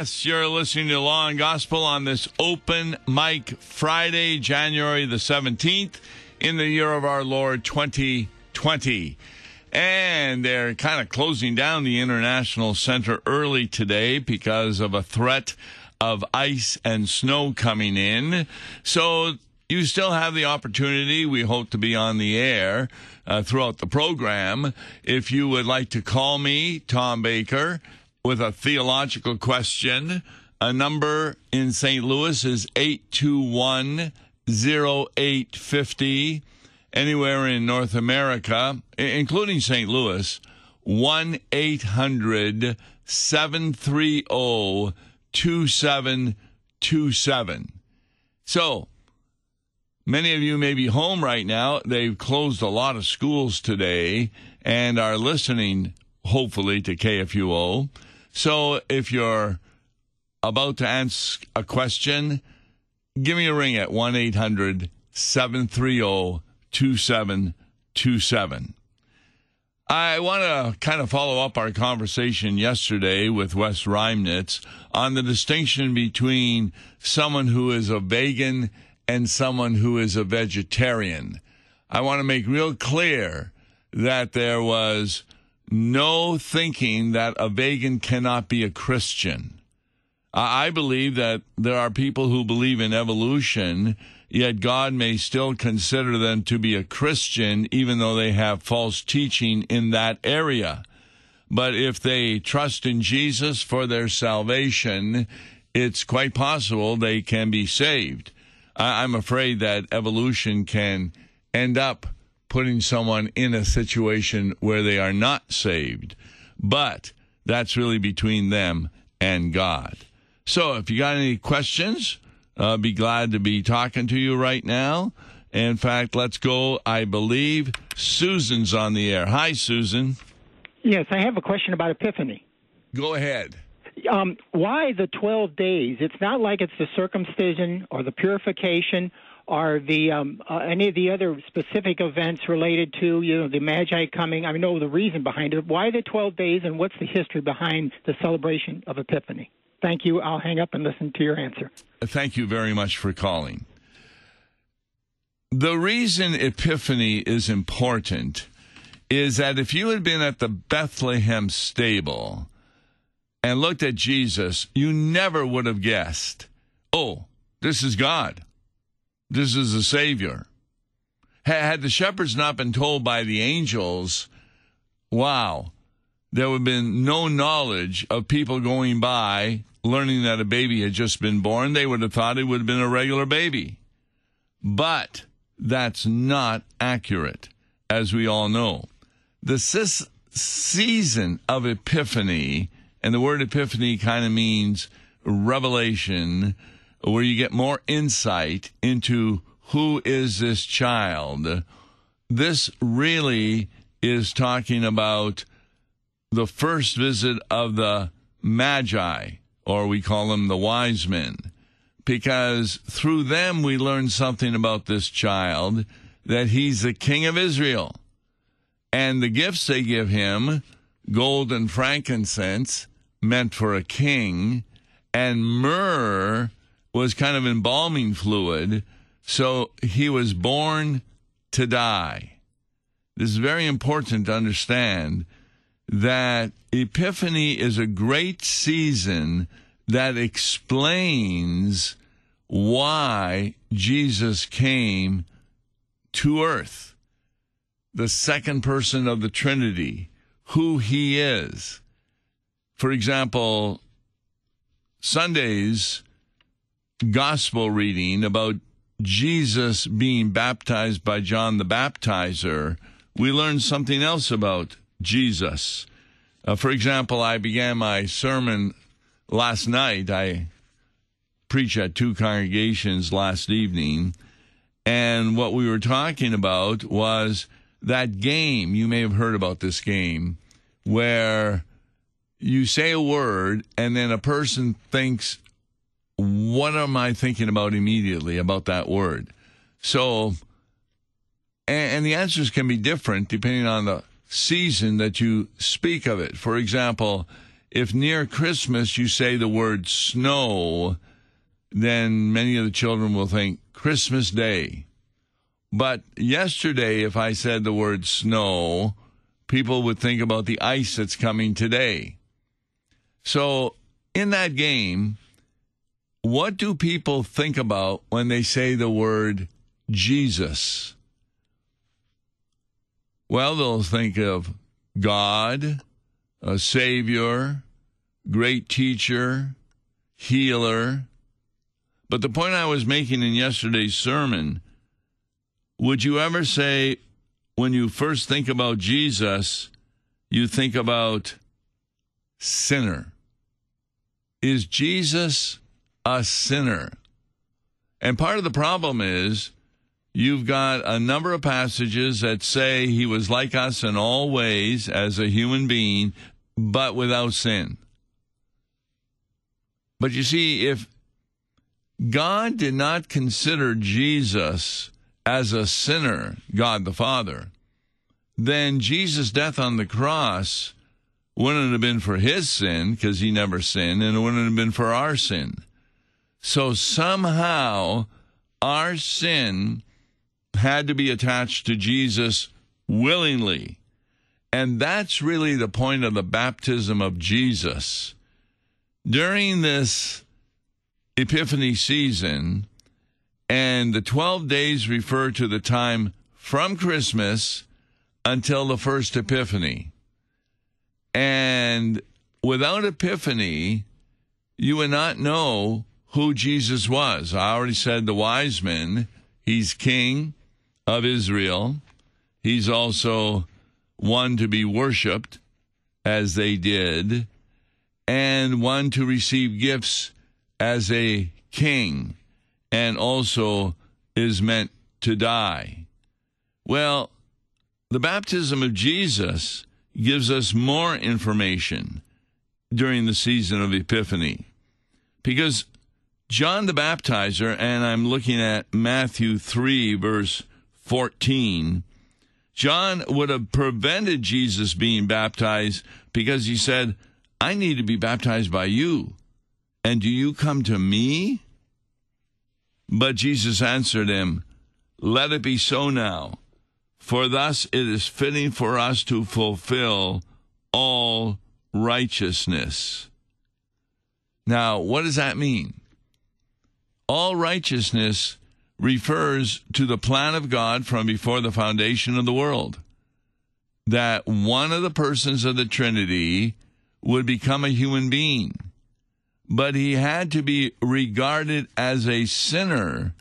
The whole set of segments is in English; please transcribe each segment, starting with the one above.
Yes, you're listening to Law and Gospel on this open mic Friday, January the 17th, in the year of our Lord 2020. And they're kind of closing down the International Center early today because of a threat of ice and snow coming in. So you still have the opportunity. We hope to be on the air uh, throughout the program. If you would like to call me, Tom Baker, with a theological question, a number in St. Louis is 821 0850. Anywhere in North America, including St. Louis, 1 800 730 2727. So, many of you may be home right now. They've closed a lot of schools today and are listening, hopefully, to KFUO. So, if you're about to ask a question, give me a ring at 1 800 730 2727. I want to kind of follow up our conversation yesterday with Wes Reimnitz on the distinction between someone who is a vegan and someone who is a vegetarian. I want to make real clear that there was no thinking that a vegan cannot be a Christian. I believe that there are people who believe in evolution yet God may still consider them to be a Christian even though they have false teaching in that area. But if they trust in Jesus for their salvation, it's quite possible they can be saved. I'm afraid that evolution can end up putting someone in a situation where they are not saved. But that's really between them and God. So if you got any questions, uh, be glad to be talking to you right now. In fact, let's go. I believe Susan's on the air. Hi, Susan. Yes, I have a question about Epiphany. Go ahead. Um, why the 12 days? It's not like it's the circumcision or the purification or the um, uh, any of the other specific events related to you know the Magi coming. I know the reason behind it. Why the 12 days, and what's the history behind the celebration of Epiphany? Thank you. I'll hang up and listen to your answer. Thank you very much for calling. The reason Epiphany is important is that if you had been at the Bethlehem stable and looked at Jesus, you never would have guessed, oh, this is God. This is the Savior. Had the shepherds not been told by the angels, wow, there would have been no knowledge of people going by learning that a baby had just been born, they would have thought it would have been a regular baby. But that's not accurate, as we all know. The season of Epiphany, and the word Epiphany kind of means revelation, where you get more insight into who is this child. This really is talking about the first visit of the Magi, or we call them the wise men, because through them we learn something about this child that he's the king of Israel. And the gifts they give him gold and frankincense, meant for a king, and myrrh was kind of embalming fluid. So he was born to die. This is very important to understand that Epiphany is a great season that explains why Jesus came to earth, the second person of the Trinity, who he is. For example, Sunday's gospel reading about Jesus being baptized by John the Baptizer, we learn something else about Jesus. Uh, for example, I began my sermon last night. I preached at two congregations last evening, and what we were talking about was that game. You may have heard about this game where you say a word, and then a person thinks, What am I thinking about immediately about that word? So, and, and the answers can be different depending on the season that you speak of it. For example, if near Christmas you say the word snow, then many of the children will think Christmas Day. But yesterday, if I said the word snow, people would think about the ice that's coming today. So, in that game, what do people think about when they say the word Jesus? Well, they'll think of God, a Savior, great teacher, healer. But the point I was making in yesterday's sermon would you ever say, when you first think about Jesus, you think about sinner? Is Jesus a sinner? And part of the problem is you've got a number of passages that say he was like us in all ways as a human being, but without sin. But you see, if God did not consider Jesus as a sinner, God the Father, then Jesus' death on the cross wouldn't have been for his sin because he never sinned, and it wouldn't have been for our sin. So somehow our sin had to be attached to Jesus willingly. And that's really the point of the baptism of Jesus. During this Epiphany season, and the 12 days refer to the time from Christmas until the first Epiphany. And without Epiphany, you would not know who Jesus was. I already said the wise men, he's king of Israel. He's also one to be worshiped as they did, and one to receive gifts as a king, and also is meant to die. Well, the baptism of Jesus gives us more information during the season of Epiphany because John the Baptizer, and I'm looking at Matthew 3, verse 14, John would have prevented Jesus being baptized because he said, I need to be baptized by you. And do you come to me? But Jesus answered him, Let it be so now, for thus it is fitting for us to fulfill all righteousness. Now, what does that mean? All righteousness refers to the plan of God from before the foundation of the world. That one of the persons of the Trinity would become a human being, but he had to be regarded as a sinner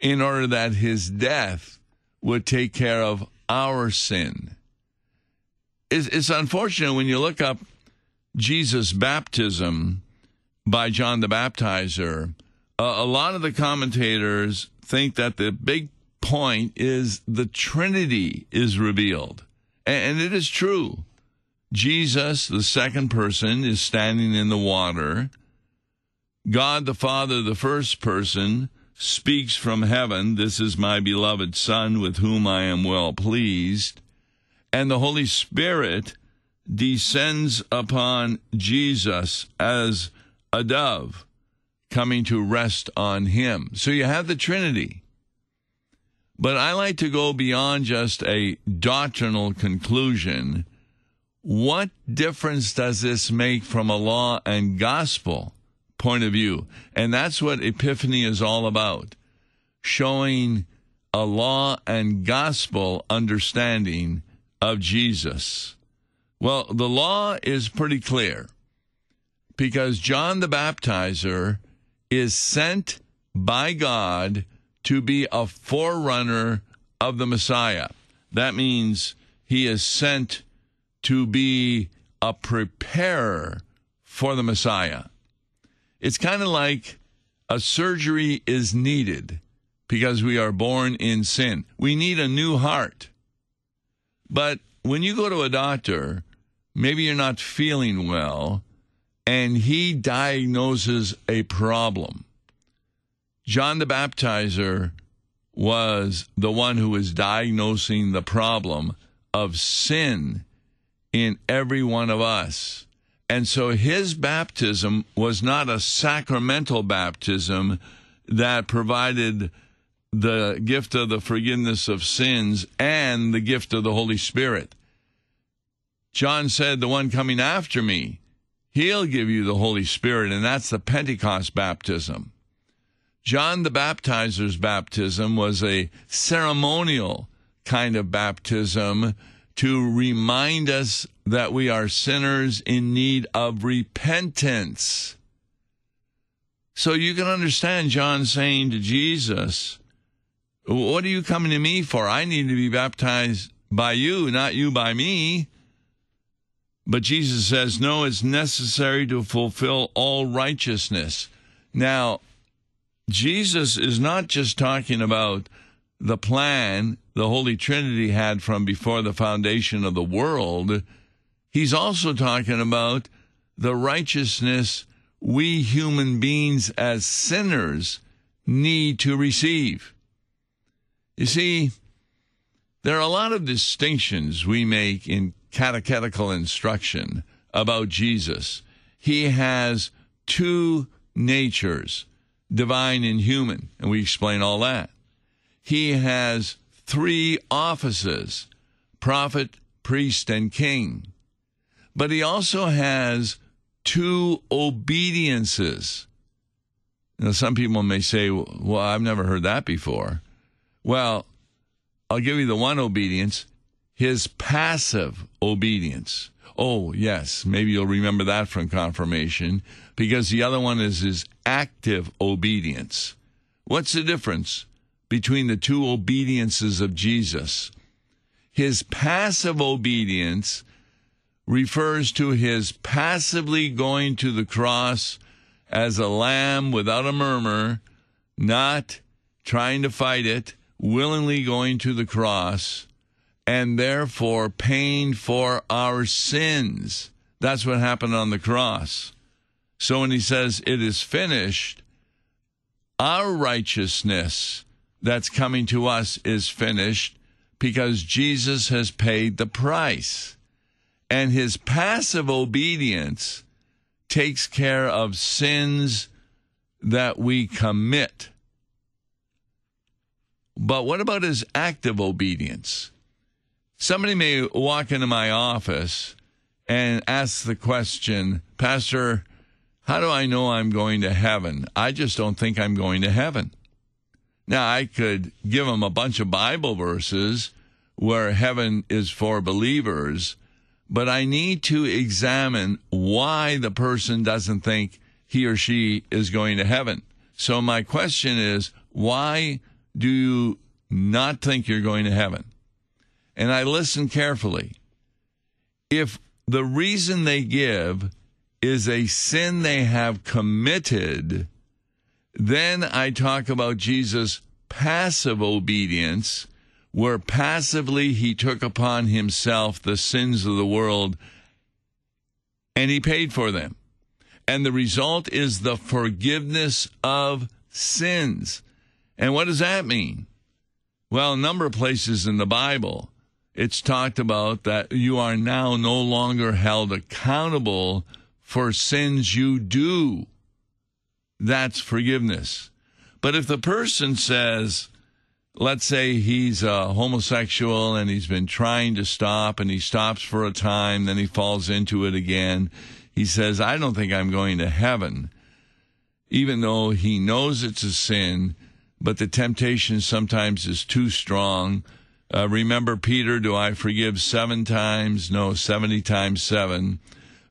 in order that his death would take care of our sin. It's, it's unfortunate when you look up Jesus' baptism by John the Baptizer uh, a lot of the commentators think that the big point is the Trinity is revealed. And, and it is true. Jesus, the second person, is standing in the water. God the Father, the first person, speaks from heaven, This is my beloved Son with whom I am well pleased. And the Holy Spirit descends upon Jesus as a dove coming to rest on him. So you have the Trinity. But I like to go beyond just a doctrinal conclusion. What difference does this make from a law and gospel point of view? And that's what Epiphany is all about showing a law and gospel understanding of Jesus. Well, the law is pretty clear because John the Baptizer is sent by God to be a forerunner of the Messiah. That means he is sent to be a preparer for the Messiah. It's kind of like a surgery is needed because we are born in sin. We need a new heart. But when you go to a doctor, maybe you're not feeling well, and he diagnoses a problem. John the Baptizer was the one who was diagnosing the problem of sin in every one of us. And so his baptism was not a sacramental baptism that provided the gift of the forgiveness of sins and the gift of the Holy Spirit. John said, The one coming after me, he'll give you the Holy Spirit, and that's the Pentecost baptism. John the Baptizer's baptism was a ceremonial kind of baptism to remind us that we are sinners in need of repentance. So you can understand John saying to Jesus, What are you coming to me for? I need to be baptized by you, not you by me. But Jesus says, No, it's necessary to fulfill all righteousness. Now, Jesus is not just talking about the plan the Holy Trinity had from before the foundation of the world. He's also talking about the righteousness we human beings as sinners need to receive. You see, there are a lot of distinctions we make in catechetical instruction about Jesus. He has two natures, divine and human, and we explain all that. He has three offices prophet, priest, and king. But he also has two obediences. Now, some people may say, well, I've never heard that before. Well, I'll give you the one obedience his passive obedience. Oh, yes, maybe you'll remember that from confirmation, because the other one is his active obedience. What's the difference between the two obediences of Jesus? His passive obedience refers to his passively going to the cross as a lamb without a murmur, not trying to fight it, willingly going to the cross, and therefore paying for our sins. That's what happened on the cross. So when he says it is finished, our righteousness that's coming to us is finished because Jesus has paid the price. And his passive obedience takes care of sins that we commit. But what about his active obedience? Somebody may walk into my office and ask the question, Pastor, how do I know I'm going to heaven? I just don't think I'm going to heaven. Now, I could give them a bunch of Bible verses where heaven is for believers, but I need to examine why the person doesn't think he or she is going to heaven. So my question is, why do you not think you're going to heaven? And I listen carefully. If the reason they give is a sin they have committed, then I talk about Jesus' passive obedience where passively he took upon himself the sins of the world and he paid for them. And the result is the forgiveness of sins. And what does that mean? Well, a number of places in the Bible, it's talked about that you are now no longer held accountable for sins you do. That's forgiveness. But if the person says, let's say he's a homosexual and he's been trying to stop and he stops for a time, then he falls into it again. He says, I don't think I'm going to heaven, even though he knows it's a sin, but the temptation sometimes is too strong. Uh, remember, Peter, do I forgive seven times? No, 70 times seven.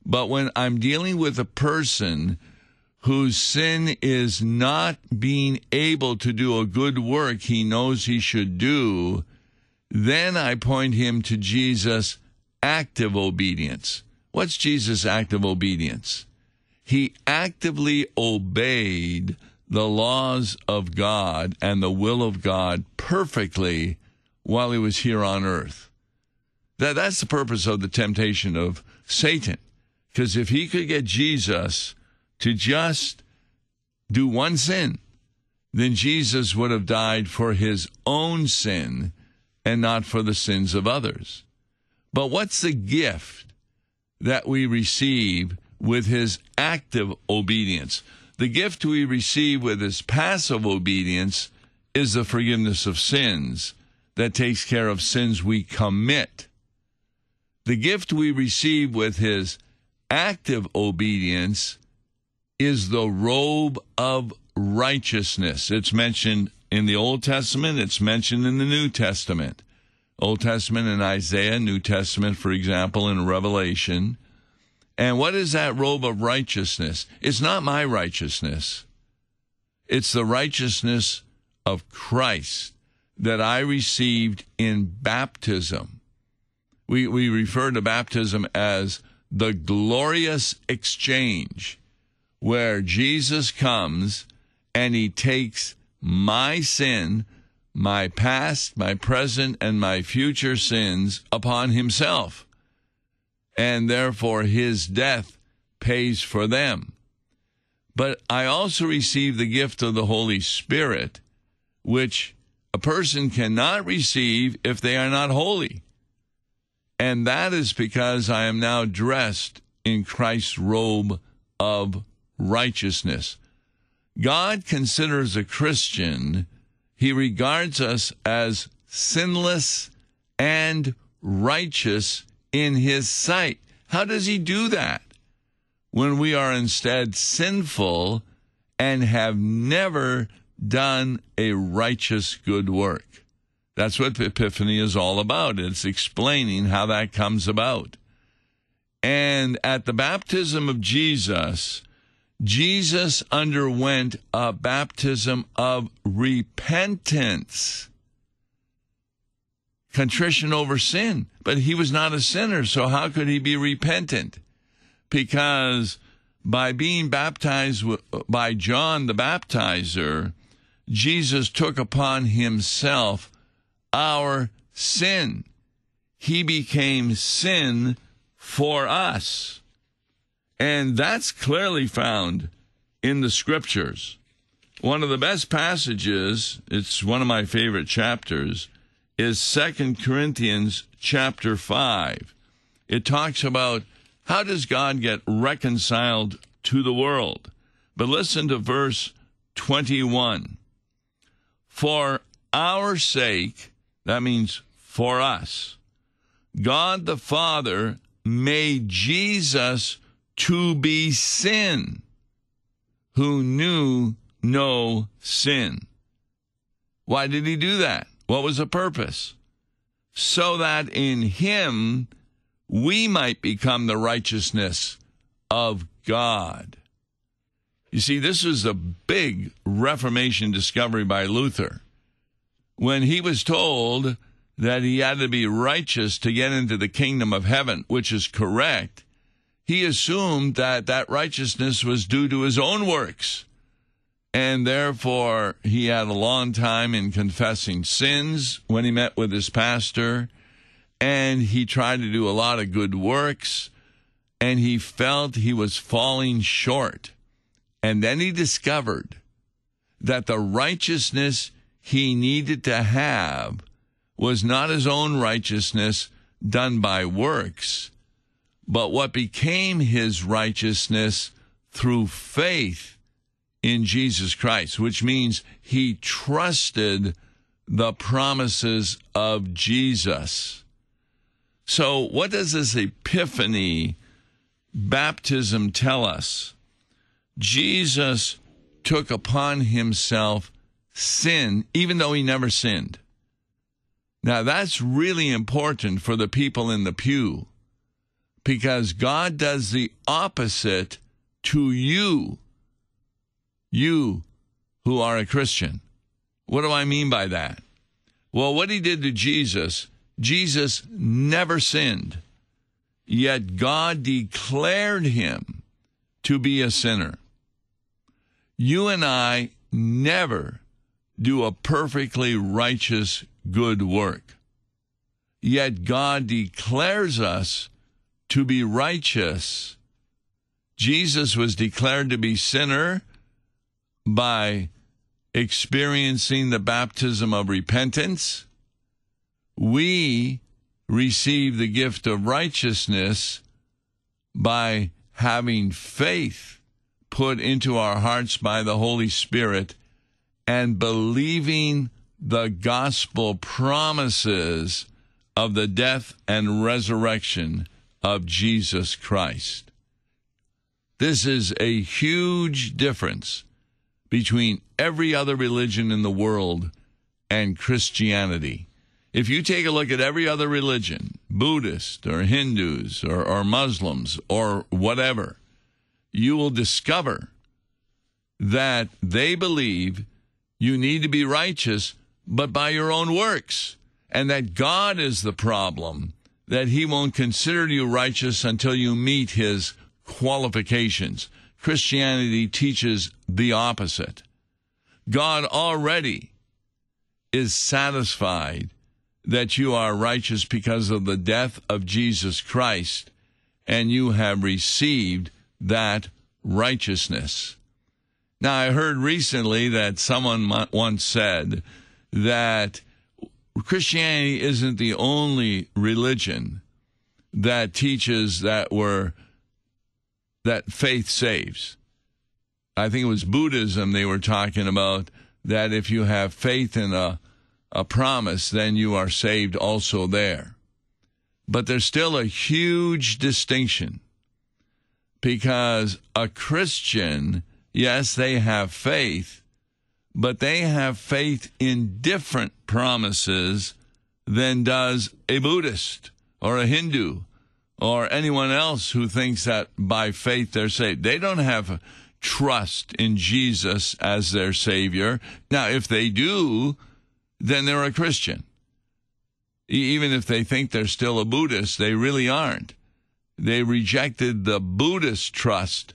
But when I'm dealing with a person whose sin is not being able to do a good work he knows he should do, then I point him to Jesus' active obedience. What's Jesus' active obedience? He actively obeyed the laws of God and the will of God perfectly while he was here on earth. That, that's the purpose of the temptation of Satan. Because if he could get Jesus to just do one sin, then Jesus would have died for his own sin and not for the sins of others. But what's the gift that we receive with his active obedience. The gift we receive with his passive obedience is the forgiveness of sins that takes care of sins we commit. The gift we receive with his active obedience is the robe of righteousness. It's mentioned in the Old Testament, it's mentioned in the New Testament. Old Testament in Isaiah, New Testament, for example, in Revelation. And what is that robe of righteousness? It's not my righteousness, it's the righteousness of Christ that I received in baptism. We, we refer to baptism as the glorious exchange, where Jesus comes and he takes my sin, my past, my present, and my future sins upon himself. And therefore his death pays for them. But I also receive the gift of the Holy Spirit, which a person cannot receive if they are not holy. And that is because I am now dressed in Christ's robe of righteousness. God considers a Christian, he regards us as sinless and righteous in his sight. How does he do that? When we are instead sinful and have never done a righteous good work. That's what Epiphany is all about. It's explaining how that comes about. And at the baptism of Jesus, Jesus underwent a baptism of repentance, contrition over sin. But he was not a sinner, so how could he be repentant? Because by being baptized by John the baptizer, Jesus took upon himself our sin. He became sin for us. And that's clearly found in the scriptures. One of the best passages, it's one of my favorite chapters, is Second Corinthians chapter 5. It talks about how does God get reconciled to the world? But listen to verse 21. For our sake, that means for us, God the Father made Jesus to be sin who knew no sin. Why did he do that? What was the purpose? So that in him we might become the righteousness of God. You see, this was a big Reformation discovery by Luther. When he was told that he had to be righteous to get into the kingdom of heaven, which is correct, he assumed that that righteousness was due to his own works. And therefore, he had a long time in confessing sins when he met with his pastor. And he tried to do a lot of good works. And he felt he was falling short. And then he discovered that the righteousness he needed to have was not his own righteousness done by works, but what became his righteousness through faith in Jesus Christ, which means he trusted the promises of Jesus. So, what does this epiphany baptism tell us? Jesus took upon himself sin, even though he never sinned. Now, that's really important for the people in the pew because God does the opposite to you, you who are a Christian. What do I mean by that? Well, what he did to Jesus, Jesus never sinned, yet God declared him to be a sinner. You and I never do a perfectly righteous good work. Yet God declares us to be righteous. Jesus was declared to be sinner by experiencing the baptism of repentance. We receive the gift of righteousness by having faith put into our hearts by the Holy Spirit and believing the gospel promises of the death and resurrection of Jesus Christ. This is a huge difference between every other religion in the world and Christianity. If you take a look at every other religion, Buddhist or Hindus or, or Muslims or whatever, you will discover that they believe you need to be righteous, but by your own works, and that God is the problem, that He won't consider you righteous until you meet His qualifications. Christianity teaches the opposite. God already is satisfied that you are righteous because of the death of Jesus Christ, and you have received that righteousness. Now, I heard recently that someone once said that Christianity isn't the only religion that teaches that we're that faith saves. I think it was Buddhism they were talking about that if you have faith in a, a promise, then you are saved also there. But there's still a huge distinction because a Christian, yes, they have faith, but they have faith in different promises than does a Buddhist or a Hindu or anyone else who thinks that by faith they're saved. They don't have trust in Jesus as their Savior. Now, if they do, then they're a Christian. Even if they think they're still a Buddhist, they really aren't. They rejected the Buddhist trust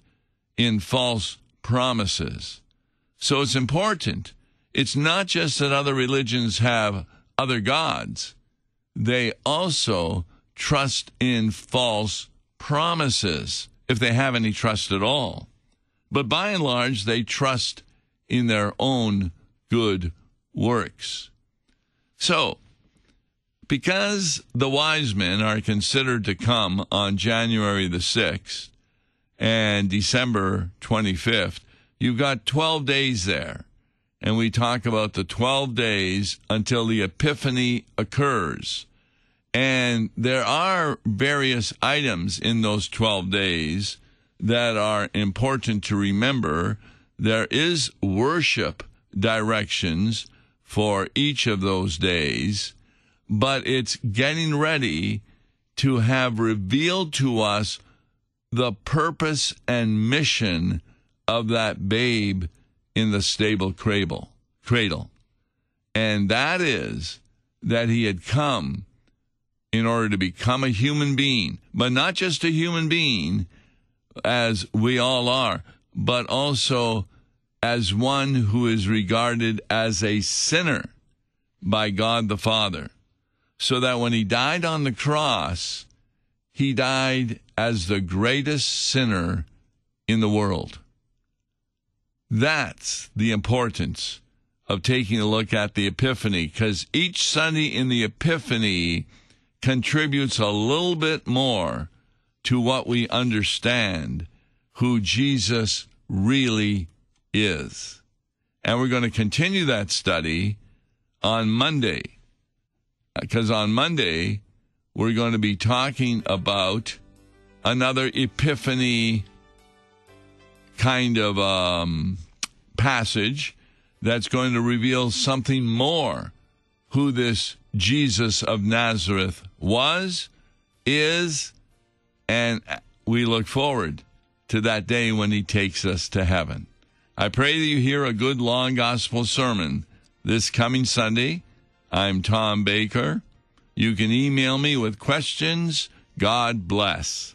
in false promises. So it's important. It's not just that other religions have other gods, they also trust in false promises, if they have any trust at all. But by and large, they trust in their own good works. So, because the wise men are considered to come on January the 6th and December 25th, you've got 12 days there. And we talk about the 12 days until the Epiphany occurs. And there are various items in those 12 days that are important to remember. There is worship directions for each of those days but it's getting ready to have revealed to us the purpose and mission of that babe in the stable cradle cradle. And that is that he had come in order to become a human being but not just a human being as we all are but also as one who is regarded as a sinner by God the Father so that when he died on the cross, he died as the greatest sinner in the world. That's the importance of taking a look at the Epiphany, because each Sunday in the Epiphany contributes a little bit more to what we understand who Jesus really is. And we're going to continue that study on Monday because on Monday we're going to be talking about another epiphany kind of um, passage that's going to reveal something more who this Jesus of Nazareth was, is, and we look forward to that day when he takes us to heaven. I pray that you hear a good long gospel sermon this coming Sunday I'm Tom Baker. You can email me with questions. God bless.